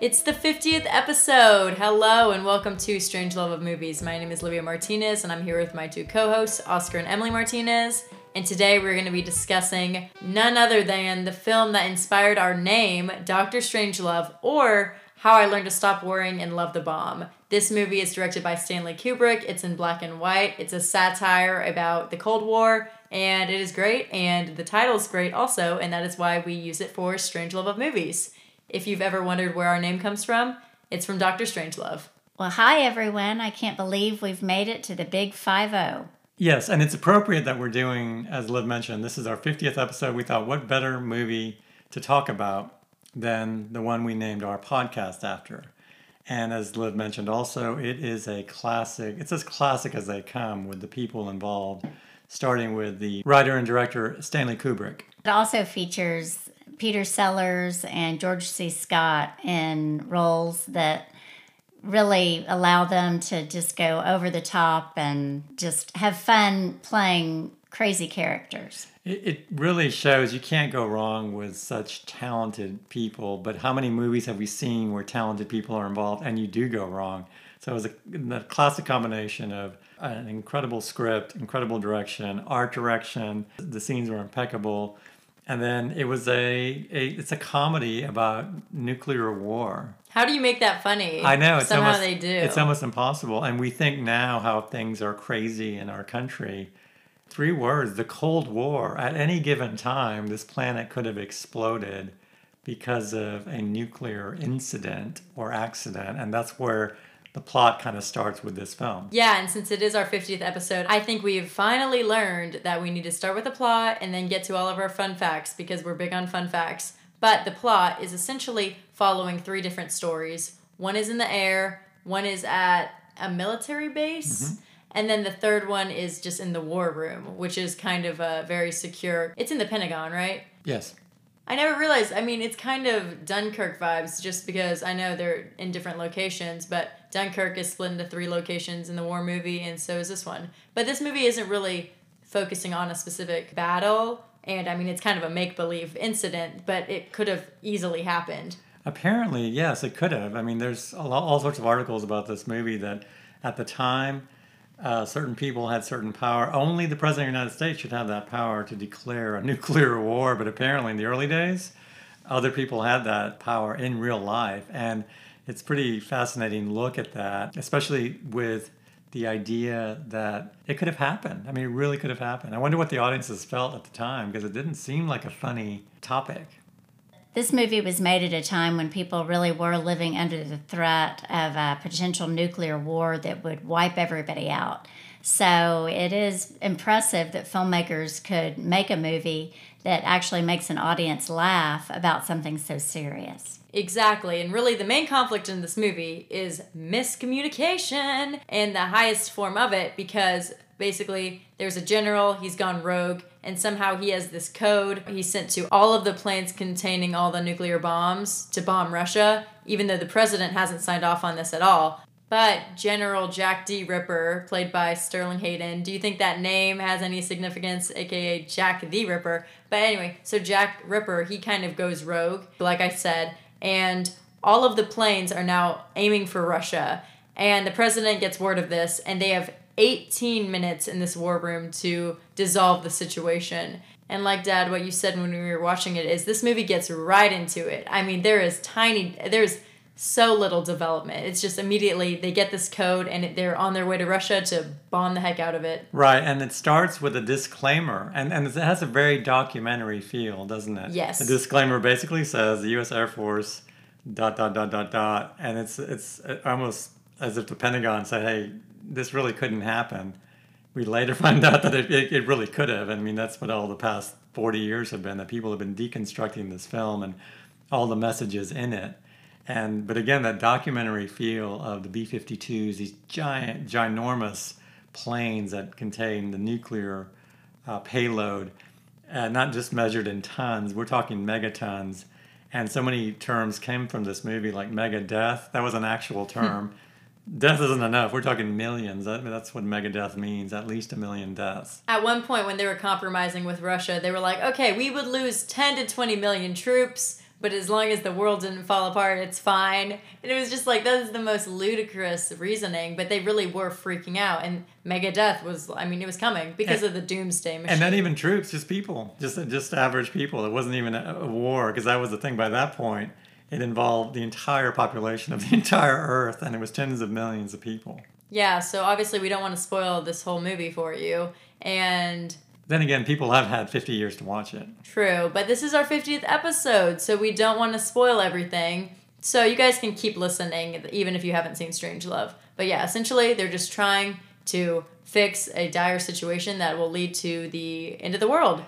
It's the 50th episode. Hello and welcome to Strange Love of Movies. My name is Livia Martinez and I'm here with my two co hosts, Oscar and Emily Martinez. And today we're going to be discussing none other than the film that inspired our name, Doctor Strangelove, or How I Learned to Stop Worrying and Love the Bomb. This movie is directed by Stanley Kubrick. It's in black and white. It's a satire about the Cold War, and it is great. And the title is great also, and that is why we use it for Strange Love of Movies. If you've ever wondered where our name comes from, it's from Doctor Strangelove. Well, hi everyone. I can't believe we've made it to the big 5 0. Yes, and it's appropriate that we're doing, as Liv mentioned, this is our 50th episode. We thought, what better movie to talk about than the one we named our podcast after? And as Liv mentioned also, it is a classic. It's as classic as they come with the people involved, starting with the writer and director Stanley Kubrick. It also features Peter Sellers and George C. Scott in roles that really allow them to just go over the top and just have fun playing crazy characters. It, really shows you can't go wrong with such talented people. But how many movies have we seen where talented people are involved and you do go wrong? So it was a, a classic combination of an incredible script, incredible direction, art direction. The scenes were impeccable and then it was a, a it's a comedy about nuclear war. How do you make that funny? I know it's somehow almost, they do. It's almost impossible, and we think now how things are crazy in our country. Three words: the Cold War. At any given time, this planet could have exploded because of a nuclear incident or accident, and that's where the plot kind of starts with this film. Yeah, and since it is our 50th episode, I think we've finally learned that we need to start with the plot and then get to all of our fun facts because we're big on fun facts. But the plot is essentially following three different stories. One is in the air, one is at a military base. Mm-hmm. And then the third one is just in the war room, which is kind of a very secure. It's in the Pentagon, right? Yes. I never realized. I mean, it's kind of Dunkirk vibes just because I know they're in different locations, but Dunkirk is split into three locations in the war movie, and so is this one. But this movie isn't really focusing on a specific battle, and I mean, it's kind of a make believe incident, but it could have easily happened. Apparently, yes, it could have. I mean, there's lot, all sorts of articles about this movie that at the time uh, certain people had certain power. Only the president of the United States should have that power to declare a nuclear war. But apparently, in the early days, other people had that power in real life, and it's pretty fascinating look at that, especially with the idea that it could have happened. I mean, it really could have happened. I wonder what the audiences felt at the time because it didn't seem like a funny topic. This movie was made at a time when people really were living under the threat of a potential nuclear war that would wipe everybody out. So it is impressive that filmmakers could make a movie that actually makes an audience laugh about something so serious. Exactly. And really, the main conflict in this movie is miscommunication and the highest form of it because basically there's a general, he's gone rogue, and somehow he has this code he sent to all of the planes containing all the nuclear bombs to bomb Russia, even though the president hasn't signed off on this at all. But General Jack D. Ripper, played by Sterling Hayden, do you think that name has any significance, aka Jack the Ripper? But anyway, so Jack Ripper, he kind of goes rogue, like I said, and all of the planes are now aiming for Russia. And the president gets word of this, and they have 18 minutes in this war room to dissolve the situation. And like dad, what you said when we were watching it is this movie gets right into it. I mean, there is tiny there's so little development. It's just immediately they get this code and they're on their way to Russia to bomb the heck out of it. Right, and it starts with a disclaimer, and, and it has a very documentary feel, doesn't it? Yes. The disclaimer basically says the U.S. Air Force, dot dot dot dot dot, and it's it's almost as if the Pentagon said, "Hey, this really couldn't happen." We later find out that it, it, it really could have. I mean, that's what all the past 40 years have been, that people have been deconstructing this film and all the messages in it and but again, that documentary feel of the B-52s, these giant, ginormous planes that contain the nuclear uh, payload, uh, not just measured in tons. We're talking megatons, and so many terms came from this movie, like mega death. That was an actual hmm. term. Death isn't enough. We're talking millions. That, that's what megadeath means. At least a million deaths. At one point, when they were compromising with Russia, they were like, "Okay, we would lose ten to twenty million troops." but as long as the world didn't fall apart, it's fine. And it was just like that is the most ludicrous reasoning, but they really were freaking out. And megadeath was, I mean, it was coming because And- of the doomsday machine. And not even troops, just people, just just average people. It wasn't even a, a war because that was the thing. By that point, it involved the entire population of the entire Earth, and it was tens of millions of people. yeah, so obviously we don't want to spoil this whole movie for you. And Then again, people have had 50 years to watch it. True, but this is our 50th episode, so we don't want to spoil everything. So you guys can keep listening even if you haven't seen Strange Love. But yeah, essentially they're just trying to fix a dire situation that will lead to the end of the world.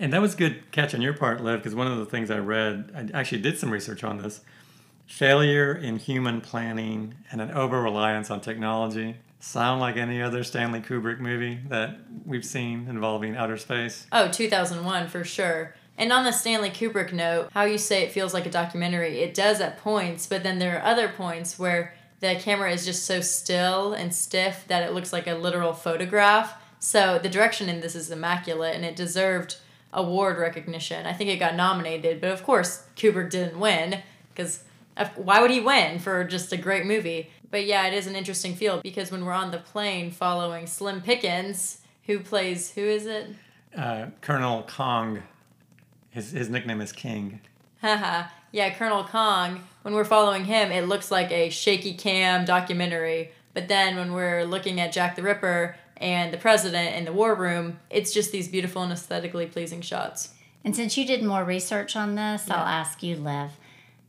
And that was good catch on your part, Liv, because one of the things I read, I actually did some research on this. Failure in human planning and an over reliance on technology sound like any other Stanley Kubrick movie that we've seen involving outer space. Oh, 2001 for sure. And on the Stanley Kubrick note, how you say it feels like a documentary, it does at points, but then there are other points where the camera is just so still and stiff that it looks like a literal photograph. So the direction in this is immaculate and it deserved award recognition. I think it got nominated, but of course, Kubrick didn't win because why would he win for just a great movie? But yeah, it is an interesting field because when we're on the plane following Slim Pickens, who plays, who is it? Uh, Colonel Kong, his, his nickname is King. Haha. yeah, Colonel Kong, when we're following him, it looks like a shaky cam documentary. But then when we're looking at Jack the Ripper and the president in the war room, it's just these beautiful and aesthetically pleasing shots. And since you did more research on this, Yeah. I'll ask you, Liv.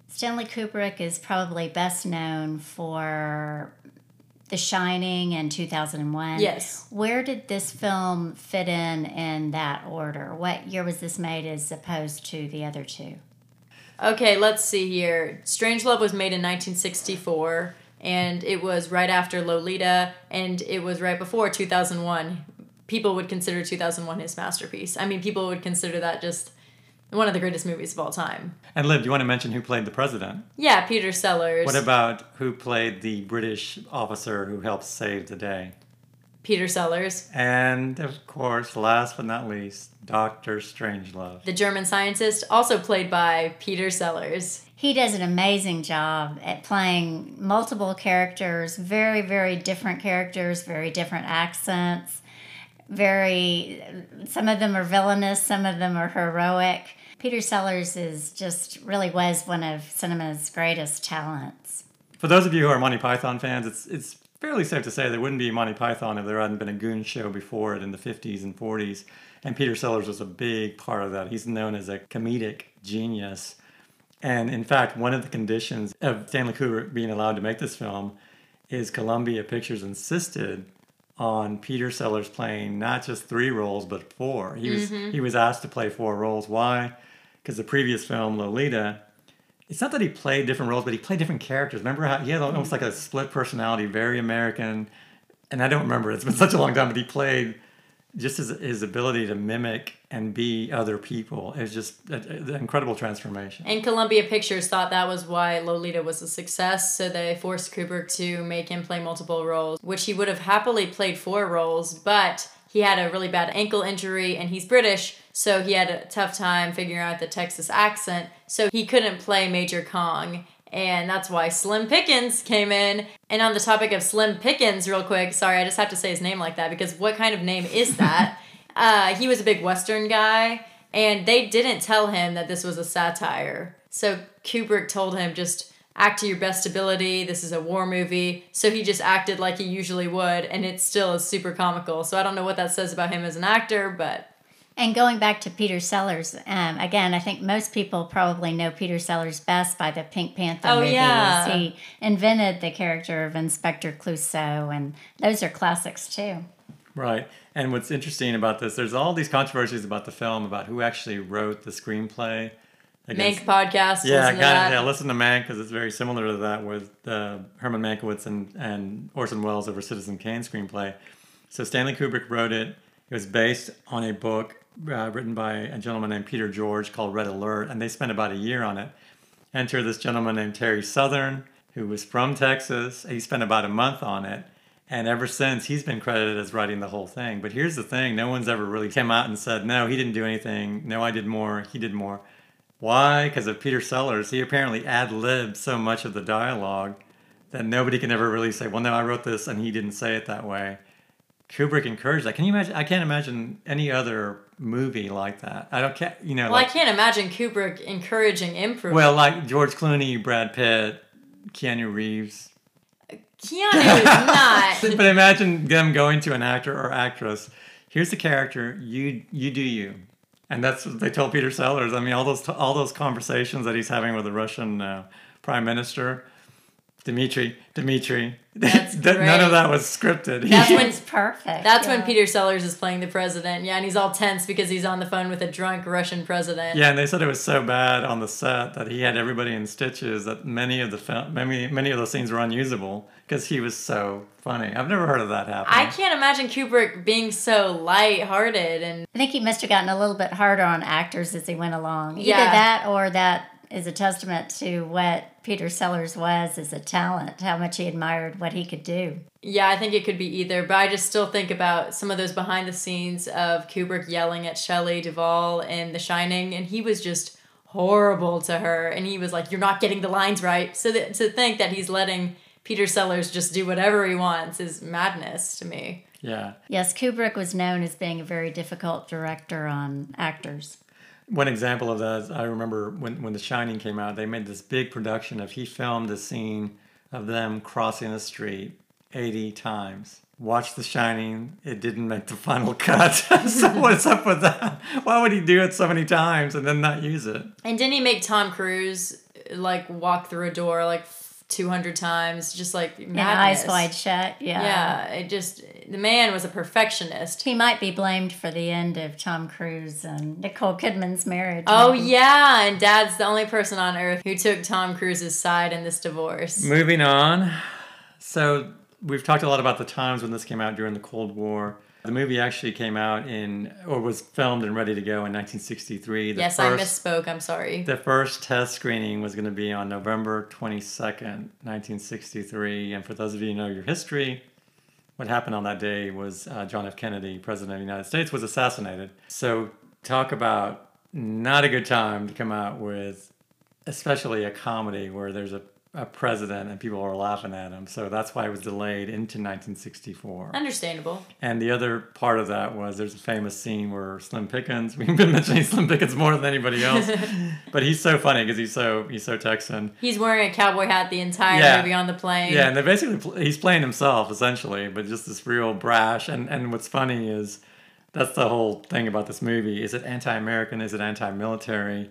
Stanley Kubrick is probably best known for The Shining in 2001. Yes. Where did this film fit in in that order? What year was this made as opposed to the other two? Okay, let's see here. Strange Love was made in 1964, and it was right after Lolita, and it was right before 2001. People would consider 2001 his masterpiece. I mean, people would consider that just one of the greatest movies of all time. And Liv, do you want to mention who played the president? Yeah, Peter Sellers. What about who played the British officer who helped save the day? Peter Sellers, And of course, last but not least, Doctor Strangelove. the German scientist, also played by Peter Sellers. He does an amazing job at playing multiple characters, very, very different characters, very different accents. Very, some of them are villainous, some of them are heroic. Peter Sellers is just really was one of cinema's greatest talents. For those of you who are Monty Python fans, it's it's fairly safe to say there wouldn't be Monty Python if there hadn't been a Goon show before it in the 50s and 40s. And Peter Sellers was a big part of that. He's known as a comedic genius. And in fact, one of the conditions of Stanley Kubrick being allowed to make this film is Columbia Pictures insisted on Peter Sellers playing not just three roles but four. He was mm-hmm. he was asked to play four roles. Why? Because the previous film Lolita, it's not that he played different roles, but he played different characters. Remember how he had almost mm-hmm. like a split personality, very American. And I don't remember; it's been such a long time, but he played just his, his ability to mimic and be other people. Was just an incredible transformation. And Columbia Pictures thought that was why Lolita was a success, so they forced Kubrick to make him play multiple roles, which he would have happily played four roles, but he had a really bad ankle injury and he's British, so he had a tough time figuring out the Texas accent, so he couldn't play Major Kong. And that's why Slim Pickens came in. And on the topic of Slim Pickens, real quick, sorry, I just have to say his name like that because what kind of name is that? uh, he was a big Western guy, and they didn't tell him that this was a satire. So Kubrick told him just act to your best ability. This is a war movie. So he just acted like he usually would, and it still is super comical. So I don't know what that says about him as an actor, but And going back to Peter Sellers, um, again, I think most people probably know Peter Sellers best by the Pink Panther Oh, movies. yeah. He invented the character of Inspector Clouseau, and those are classics too. Right. And what's interesting about this, there's all these controversies about the film, about who actually wrote the screenplay. Mank podcast. Yeah, listen to kind that. of, yeah, listen to Mank because it's very similar to that with uh, Herman Mankiewicz and, and Orson Welles over Citizen Kane screenplay. So Stanley Kubrick wrote it. It was based on a book uh, written by a gentleman named Peter George called Red Alert, and they spent about a year on it. Enter this gentleman named Terry Southern, who was from Texas. He spent about a month on it. And ever since, he's been credited as writing the whole thing. But here's the thing no one's ever really came out and said, no, he didn't do anything. No, I did more. He did more. Why? Because of Peter Sellers. He apparently ad libbed so much of the dialogue that nobody can ever really say, well, no, I wrote this and he didn't say it that way. Kubrick encouraged that. Can you imagine? I can't imagine any other movie like that. I don't, can't, you know. Well, like, I can't imagine Kubrick encouraging improv. well, like George Clooney, Brad Pitt, Keanu Reeves. Keanu is not. but imagine them going to an actor or actress. Here's the character. You you do you, and that's what they told Peter Sellers. I mean, all those all those conversations that he's having with the Russian uh, prime minister, Dmitry Dmitry. That's that- none of that was scripted. That's when- It's perfect. That's when. Peter Sellers is playing the president. Yeah, and he's all tense because he's on the phone with a drunk Russian president. yeah, and they said it was so bad on the set that he had everybody in stitches that many of the film, many many of those scenes were unusable because he was so funny. I've never heard of that happen. I can't imagine Kubrick being so light-hearted and I think he must have gotten a little bit harder on actors as he went along. Either Yeah. that or that is a testament to what Peter Sellers was as a talent, how much he admired what he could do. Yeah, I think it could be either, but I just still think about some of those behind the scenes of Kubrick yelling at Shelley Duvall in The Shining, and he was just horrible to her, and he was like, "You're not getting the lines right." So that, to think that he's letting Peter Sellers just do whatever he wants is madness to me. yeah. Yes, Kubrick was known as being a very difficult director on actors. One example of that is I remember when, when The Shining came out, they made this big production of he filmed the scene of them crossing the street 80 times. Watch The Shining, it didn't make the final cut. so what's up with that? Why would he do it so many times and then not use it? And didn't he make Tom Cruise uh, like walk through a door like 200 times, just like Yeah, madness? eyes wide shut. Yeah. Yeah, it just the man was a perfectionist. He might be blamed for the end of Tom Cruise and Nicole Kidman's marriage. Oh maybe. yeah, and Dad's the only person on earth who took Tom Cruise's side in this divorce. Moving on. So we've talked a lot about the times when this came out during the Cold War. The movie actually came out in, or was filmed and ready to go in 1963. The yes, first, I misspoke. I'm sorry. The first test screening was going to be on November 22nd, 1963. And for those of you who know your history, what happened on that day was uh, John F. Kennedy, President of the United States, was assassinated. So, talk about not a good time to come out with, especially a comedy where there's a, a president and people are laughing at him. So, that's why it was delayed into 1964. Understandable. And the other part of that was there's a famous scene where Slim Pickens, we've been mentioning Slim Pickens more than anybody else, but he's so funny because he's so he's so Texan. He's wearing a cowboy hat the entire Yeah. movie on the plane. Yeah, and they're basically he's playing himself essentially, but just this real brash. And and what's funny is that's the whole thing about this movie. Is it anti-American? Is it anti-military?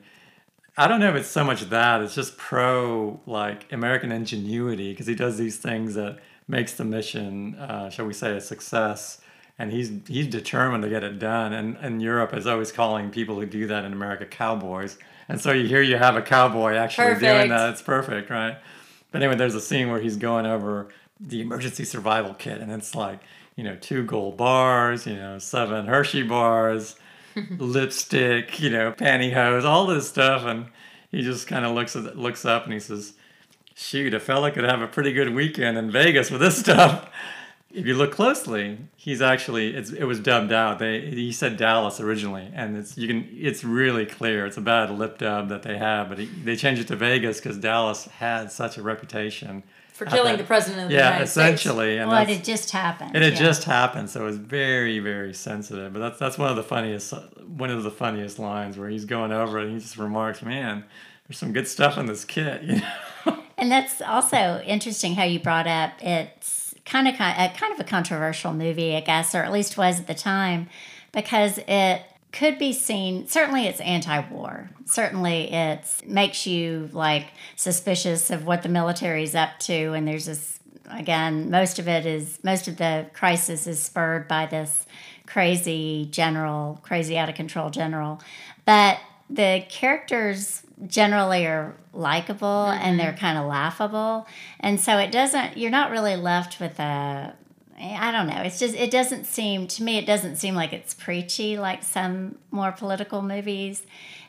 I don't know if it's so much that it's just pro like American ingenuity because he does these things that makes the mission, uh, shall we say, a success. And he's he's determined to get it done. And and Europe is always calling people who do that in America cowboys. And so you hear you have a cowboy actually doing that. It's perfect, right? But anyway, there's a scene where he's going over the emergency survival kit, and it's like, you know, two gold bars, you know, seven Hershey bars, lipstick, you know, pantyhose, all this stuff, and he just kind of looks at looks up and he says, "Shoot, a fella could have a pretty good weekend in Vegas with this stuff." If you look closely, he's actually it was dubbed out. They he said Dallas originally, and it's you can it's really clear. It's a bad lip dub that they have, but he, they changed it to Vegas because Dallas had such a reputation For killing the president of the yeah, United States. Yeah, essentially, and Well, it had just happened. it had yeah. just happened, so it was very, very sensitive. But that's that's one of the funniest one of the funniest lines where he's going over it and he just remarks, "Man, there's some good stuff in this kit." You know? And that's also interesting how you brought up it's kind of kind of a controversial movie, I guess, or at least was at the time, because it could be seen. Certainly, it's anti-war. Certainly, it makes you like suspicious of what the military is up to, and there's this. Again, most of it is most of the crisis is spurred by this crazy general, crazy out of control general, but the characters generally are likable and mm-hmm. they're kind of laughable and so it doesn't you're not really left with a i don't know it's just it doesn't seem to me it doesn't seem like it's preachy like some more political movies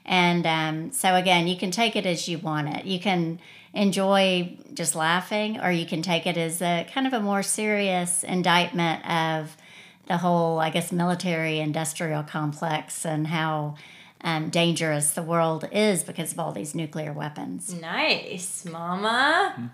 and um, so again you can take it as you want it you can enjoy just laughing or you can take it as a kind of a more serious indictment of the whole i guess military industrial complex and how um, dangerous the world is because of all these nuclear weapons. Nice, Mama.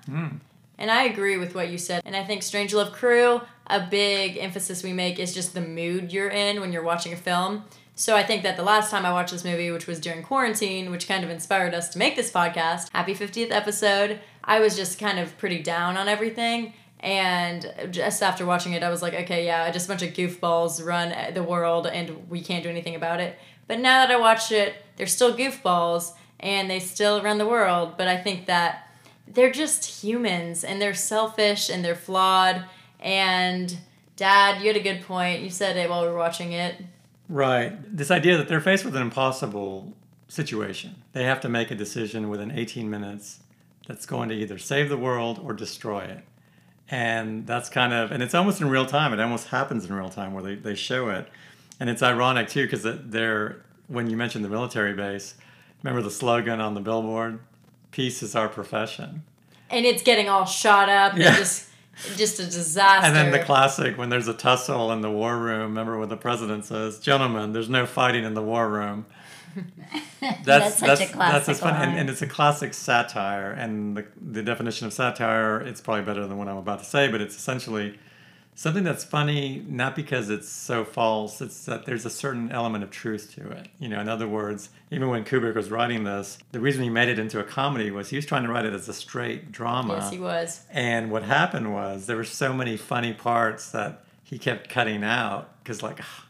And I agree with what you said. And I think Strange Love Crew, a big emphasis we make is just the mood you're in when you're watching a film. So I think that the last time I watched this movie, which was during quarantine, which kind of inspired us to make this podcast, happy 50th episode, I was just kind of pretty down on everything. And just after watching it, I was like, okay, yeah, just a bunch of goofballs run the world and we can't do anything about it. But now that I watched it, they're still goofballs and they still run the world. But I think that they're just humans and they're selfish and they're flawed. And Dad, you had a good point. You said it while we were watching it. Right. This idea that they're faced with an impossible situation. They have to make a decision within 18 minutes that's going to either save the world or destroy it. And that's kind of, and it's almost in real time. It almost happens in real time where they, they show it. And it's ironic too, because they're, when you mentioned the military base, remember the slogan on the billboard? Peace is our profession. And it's getting all shot up Yeah. and just just a disaster. And then the classic when there's a tussle in the war room. Remember what the president says, "Gentlemen, there's no fighting in the war room." That's such a that's, classic just fun, and, and it's a classic satire. And the the definition of satire, it's probably better than what I'm about to say, but it's essentially something that's funny not because it's so false. It's that there's a certain element of truth to it. You know, in other words, even when Kubrick was writing this, the reason he made it into a comedy was he was trying to write it as a straight drama. yes, he was. And what happened was there were so many funny parts that he kept cutting out because, like, "Ah,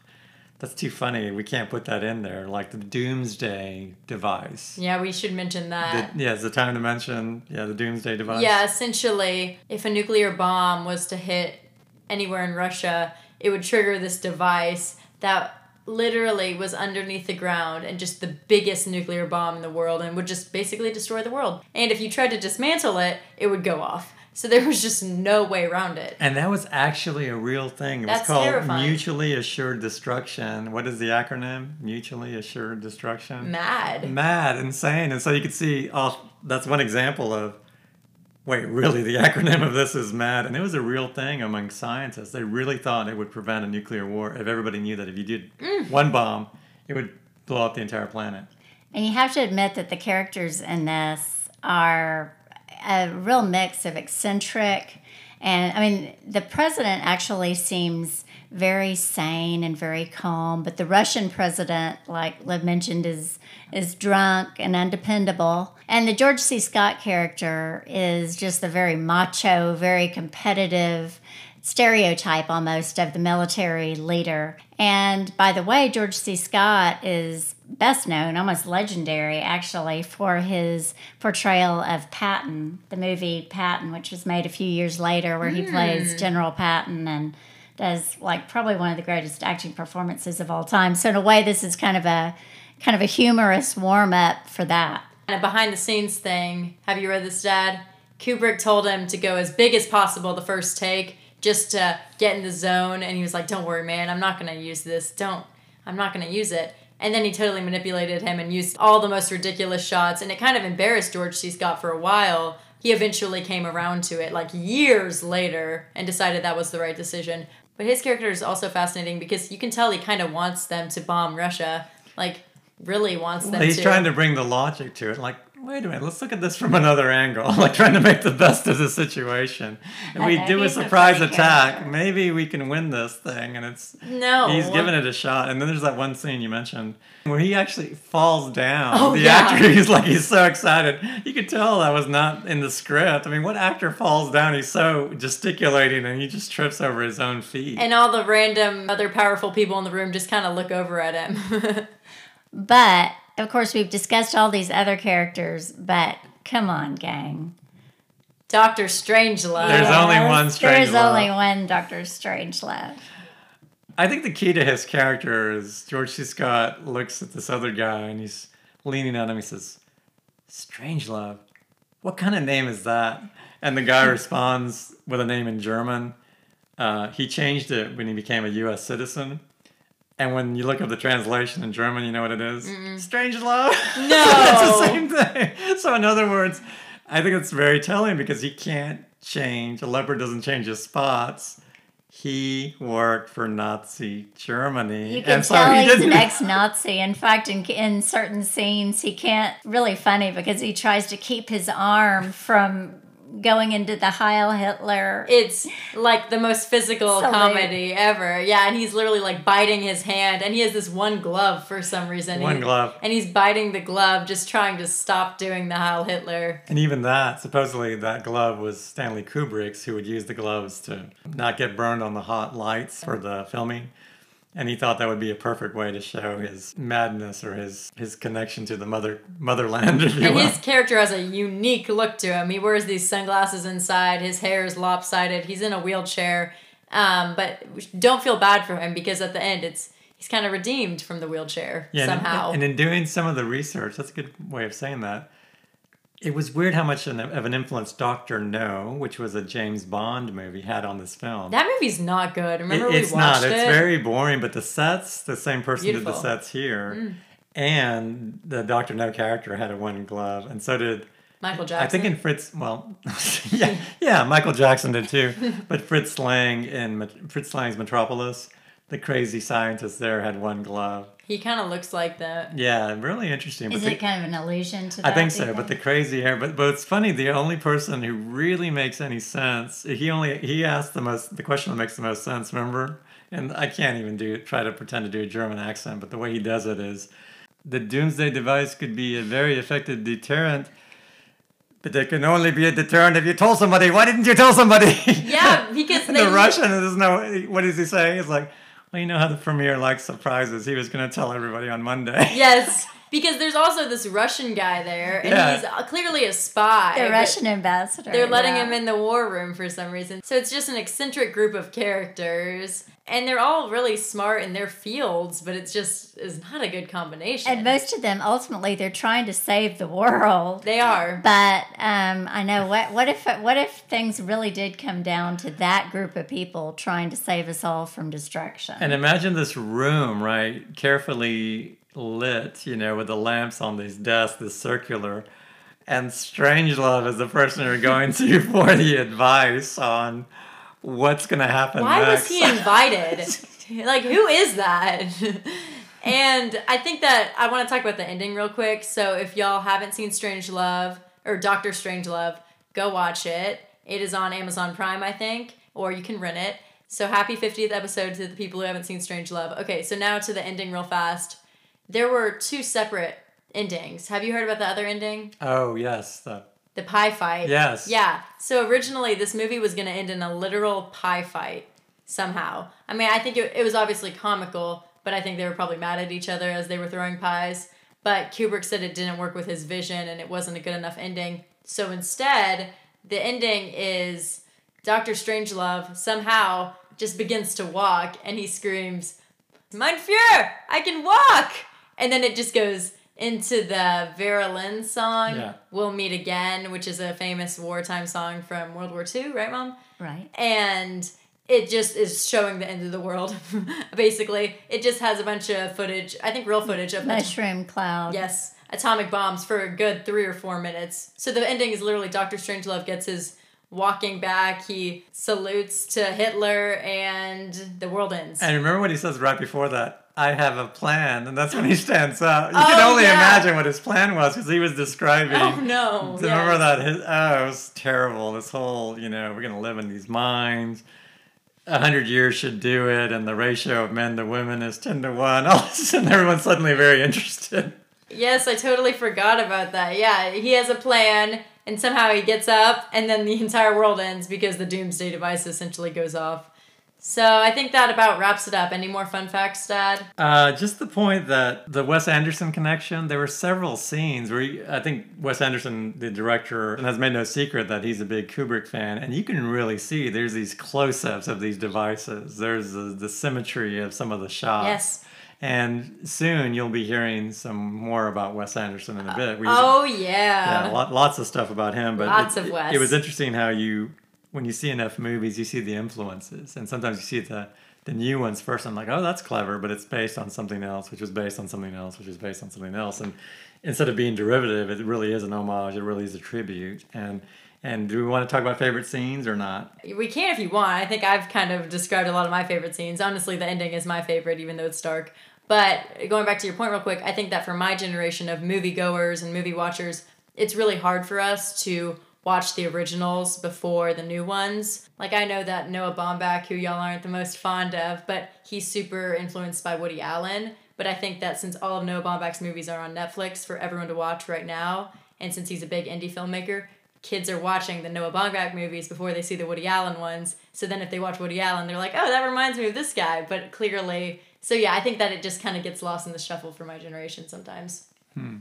that's too funny. We can't put that in there. Like the doomsday device. Yeah, we should mention that. The, yeah, it's the time to mention. Yeah, the doomsday device. Yeah, essentially, if a nuclear bomb was to hit anywhere in Russia, it would trigger this device that literally was underneath the ground and just the biggest nuclear bomb in the world and would just basically destroy the world. And if you tried to dismantle it, it would go off. So there was just no way around it. And that was actually a real thing. It was called terrifying. mutually assured destruction. What is the acronym? Mutually assured destruction. Mad. mad, insane. And so you could see, oh, that's one example of, wait, really, the acronym of this is MAD. And it was a real thing among scientists. They really thought it would prevent a nuclear war if everybody knew that if you did mm. one bomb, it would blow up the entire planet. And you have to admit that the characters in this are a real mix of eccentric and I mean the president actually seems very sane and very calm, but the Russian president, like Liv mentioned, is is drunk and undependable. And the George C. Scott character is just the very macho, very competitive stereotype almost of the military leader. And by the way, George C. Scott is best known, almost legendary actually, for his portrayal of Patton, the movie Patton, which was made a few years later, where he plays hmm. General Patton and does like probably one of the greatest acting performances of all time. So in a way, this is kind of a kind of a humorous warm up for that. And a behind the scenes thing. Have you read this, Dad? Kubrick told him to go as big as possible the first take just to get in the zone. And he was like, Don't worry, man, I'm not to use this. Don't, I'm not to use it. And then he totally manipulated him and used all the most ridiculous shots. And it kind of embarrassed George C. Scott for a while. He eventually came around to it like years later and decided that was the right decision. But his character is also fascinating because you can tell he kind of wants them to bomb Russia. Like, really wants them He's to. trying to bring the logic to it. Like, wait a minute, let's look at this from another angle. like trying to make the best of the situation. If we do a he's a surprise attack, character. maybe we can win this thing. And it's No. he's giving it a shot. And then there's that one scene you mentioned where he actually falls down. Oh, the yeah. actor, he's like he's so excited. You could tell that was not in the script. I mean, what actor falls down? He's so gesticulating and he just trips over his own feet. And all the random other powerful people in the room just kind of look over at him. But of course, we've discussed all these other characters, but come on, gang. Doctor Strangelove. There's only one Strangelove. There's only one Doctor Strangelove. I think the key to his character is George C. Scott looks at this other guy and he's leaning on him. He says, Strangelove. What kind of name is that? And the guy responds with a name in German. Uh, he changed it when he became a U.S. citizen. And when you look up the translation in German, you know what it is? Strange love. No. it's the same thing. So, in other words, I think it's very telling because he can't change. A leopard doesn't change his spots. he worked for Nazi Germany. You can and so tell he he's an ex-Nazi. In fact, in, in certain scenes, he can't. Really funny because he tries to keep his arm from going into the Heil Hitler. It's like the most physical Salute. comedy ever. Yeah, and he's literally like biting his hand, and he has this one glove for some reason. One He- glove. And he's biting the glove, just trying to stop doing the Heil Hitler. And even that, supposedly that glove was Stanley Kubrick's, who would use the gloves to not get burned on the hot lights for the filming. And he thought that would be a perfect way to show his madness or his, his connection to the mother motherland, And will. his character has a unique look to him. He wears these sunglasses inside. His hair is lopsided. He's in a wheelchair. Um, but don't feel bad for him because at the end, it's he's kind of redeemed from the wheelchair Yeah, and- somehow. And, in doing some of the research, that's a good way of saying that. It was weird how much an, of an influence Doctor No, which was a James Bond movie, had on this film. that movie's not good. Remember It- we it's watched not. it? It's very boring, but the sets, the same person did Beautiful. Mm. the sets here. And the Doctor No character had a one glove, and so did Michael Jackson. I think in Fritz. Well, yeah, yeah, Michael Jackson did too. But Fritz Lang in Fritz Lang's Metropolis, the crazy scientist there had one glove. he kind of looks like that. Yeah, really interesting. Is but the- it kind of an allusion to I that? think do you so, but the crazy hair. But but it's funny. The only person who really makes any sense. He only he asked the most the question that makes the most sense. Remember? And I can't even do try to pretend to do a German accent. But the way he does it is, the doomsday device could be a very effective deterrent. But there can only be a deterrent if you told somebody. Why didn't you tell somebody? Yeah, because And they, the Russian is no. What does he say? He's like, well, you know how the premier likes surprises. He was going to tell everybody on Monday. Yes, because there's also this Russian guy there, and Yeah. he's uh, clearly a spy. The Russian ambassador. They're letting yeah. him in the war room for some reason. So it's just an eccentric group of characters, and they're all really smart in their fields, but it just is not a good combination. And most of them, ultimately, they're trying to save the world. they are. But um, I know what. What if what if things really did come down to that group of people trying to save us all from destruction? And imagine this room, right, carefully lit, you know, with the lamps on these desks, this circular. And Strangelove is the person you're going to for the advice on what's going to happen Why next. was he invited? like, who is that? and I think that I want to talk about the ending real quick. So, if y'all haven't seen Strange Love or Doctor Strange Love, go watch it. It is on Amazon Prime, I think, or you can rent it. So, happy 50th episode to the people who haven't seen Strange Love. Okay, so now to the ending real fast. There were two separate endings. Have you heard about the other ending? oh, yes. The, The pie fight. Yes. Yeah. So originally, this movie was going to end in a literal pie fight somehow. I mean, I think it, it was obviously comical, but I think they were probably mad at each other as they were throwing pies. But Kubrick said it didn't work with his vision and it wasn't a good enough ending. So instead, the ending is Doctor Strangelove somehow just begins to walk and he screams, Mein Führer, I can walk! And then it just goes into the Vera Lynn song, Yeah. We'll Meet Again, which is a famous wartime song from World War II, right, Mom? right. And it just is showing the end of the world, basically. It just has a bunch of footage, I think real footage of the Mushroom cloud. Yes, atomic bombs for a good three or four minutes. So the ending is literally Doctor Strangelove gets his walking back. He salutes to Hitler, and the world ends. and remember what he says right before that? I have a plan. And that's when he stands up. You oh, can Oh, only yeah. imagine what his plan was because he was describing. oh no! Remember yes. that? His, oh, it was terrible. This whole, you know, we're going to live in these mines. A hundred years should do it, and the ratio of men to women is ten to one. All of a sudden, everyone's suddenly very interested. Yes, I totally forgot about that. Yeah, he has a plan, and somehow he gets up, and then the entire world ends because the doomsday device essentially goes off. So I think that about wraps it up. Any more fun facts, Dad? Uh, just the point that the Wes Anderson connection, there were several scenes where he, I think Wes Anderson, the director, has made no secret that he's a big Kubrick fan, and you can really see there's these close ups of these devices. There's the, the symmetry of some of the shots. Yes. And soon you'll be hearing some more about Wes Anderson in a bit. We- Oh yeah. yeah, lot, lots of stuff about him. But Lots it, of it- Wes. It was interesting how you, when you see enough movies, you see the influences, and sometimes you see the the new ones first. I'm like, oh, that's clever, but it's based on something else, which was based on something else, which is based on something else, and instead of being derivative, it really is an homage. It really is a tribute, and And do we want to talk about favorite scenes or not? We can if you want. I think I've kind of described a lot of my favorite scenes. Honestly, the ending is my favorite, even though it's dark. But going back to your point real quick, I think that for my generation of moviegoers and movie watchers, it's really hard for us to watch the originals before the new ones. Like I know that Noah Baumbach, who y'all aren't the most fond of, but he's super influenced by Woody Allen. But I think that since all of Noah Baumbach's movies are on Netflix for everyone to watch right now, and since he's a big indie filmmaker, kids are watching the Noah Baumbach movies before they see the Woody Allen ones. So then if they watch Woody Allen, they're like, oh, that reminds me of this guy. But clearly, so yeah, I think that it just kind of gets lost in the shuffle for my generation sometimes. Hmm.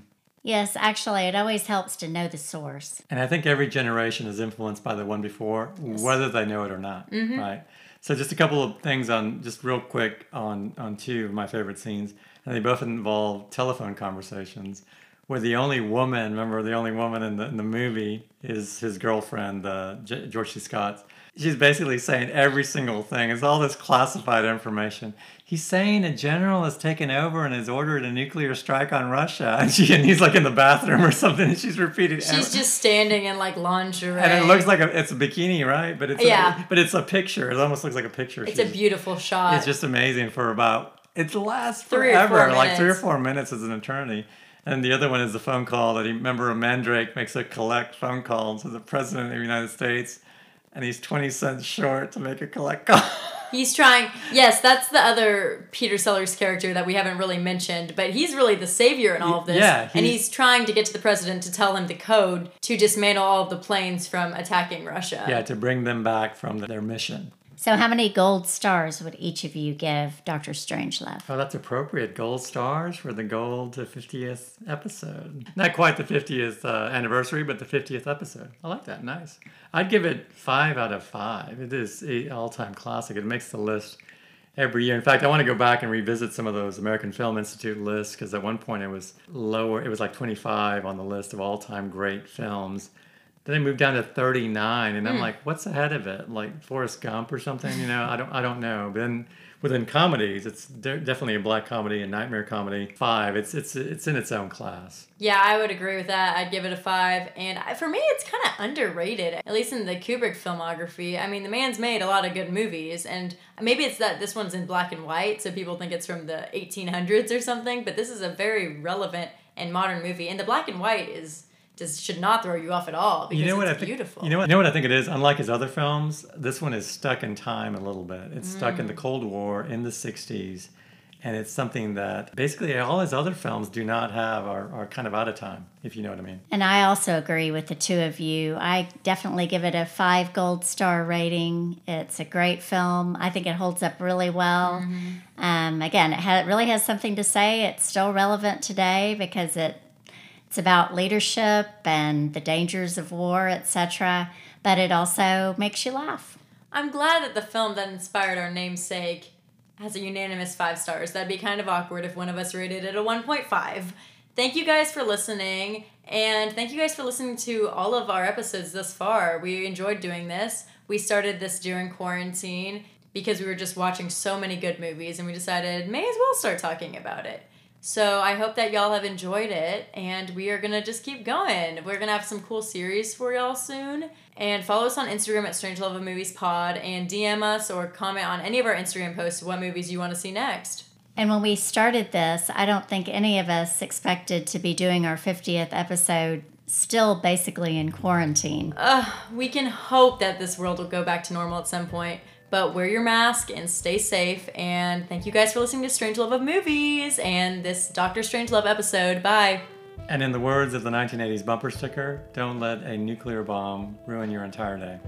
Yes, actually, it always helps to know the source. And I think every generation is influenced by the one before, yes. whether they know it or not. Mm-hmm. Right. So just a couple of things on just real quick on on two of my favorite scenes, and they both involve telephone conversations where the only woman, remember, the only woman in the, in the movie is his girlfriend, uh, J- George C. Scott. She's basically saying every single thing. It's all this classified information. He's saying a general has taken over and has ordered a nuclear strike on Russia, and she and he's like in the bathroom or something, and she's repeating. She's just standing in like lingerie, and it looks like a, it's a bikini, right? But it's yeah, a, but it's a picture. It almost looks like a picture. It's she's, a beautiful shot. It's just amazing for about it lasts forever, like three or four minutes is an eternity. And the other one is the phone call that he member of Mandrake makes a collect phone call to the president of the United States, and he's twenty cents short to make a collect call. He's trying. Yes, that's the other Peter Sellers character that we haven't really mentioned, but he's really the savior in all of this. Yeah, he's, and he's trying to get to the president to tell him the code to dismantle all of the planes from attacking Russia. Yeah, to bring them back from their mission. So, how many gold stars would each of you give Doctor Strangelove? Oh, that's appropriate. Gold stars for the gold 50th episode. Not quite the 50th uh, anniversary, but the 50th episode. I like that. Nice. I'd give it five out of five. It is an all time classic. It makes the list every year. In fact, I want to go back and revisit some of those American Film Institute lists because at one point it was lower. It was like 25 on the list of all time great films. Then they moved down to 39, and I'm hmm. like, what's ahead of it? Like Forrest Gump or something? You know, I don't, I don't know. But then within comedies, it's de- definitely a black comedy and nightmare comedy. Five, it's it's it's in its own class. Yeah, I would agree with that. I'd give it a five, and for me, it's kind of underrated. At least in the Kubrick filmography. I mean, the man's made a lot of good movies, and maybe it's that this one's in black and white, so people think it's from the 1800s or something. But this is a very relevant and modern movie, and the black and white is just should not throw you off at all because you know what it's I beautiful. you know what? You know what I think it is. Unlike his other films, this one is stuck in time a little bit. It's mm. stuck in the mm. Cold War in the '60s, and it's something that basically all his other films do not have are, are kind of out of time, if you know what I mean. And I also agree with the two of you. I definitely give it a five gold star rating. It's a great film. I think it holds up really well. Mm-hmm. Um, again, it, ha- it really has something to say. It's still relevant today because it it's about leadership and the dangers of war, etc. But it also makes you laugh. I'm glad that the film that inspired our namesake has a unanimous five stars. That'd be kind of awkward if one of us rated it a 1.5. Thank you guys for listening, and thank you guys for listening to all of our episodes thus far. We enjoyed doing this. We started this during quarantine because we were just watching so many good movies, and we decided may as well start talking about it. So I hope that y'all have enjoyed it, and we are gonna just keep going. We're gonna have some cool series for y'all soon. And follow us on Instagram at Strange Love of Movies Pod, and DM us or comment on any of our Instagram posts what movies you want to see next. And when we started this, I don't think any of us expected to be doing our 50th episode still basically in quarantine. Uh, we can hope that this world will go back to normal at some point. But wear your mask and stay safe. And thank you guys for listening to Strange Love of Movies and this Doctor Strange Love episode. Bye. And in the words of the 1980s bumper sticker, don't let a nuclear bomb ruin your entire day.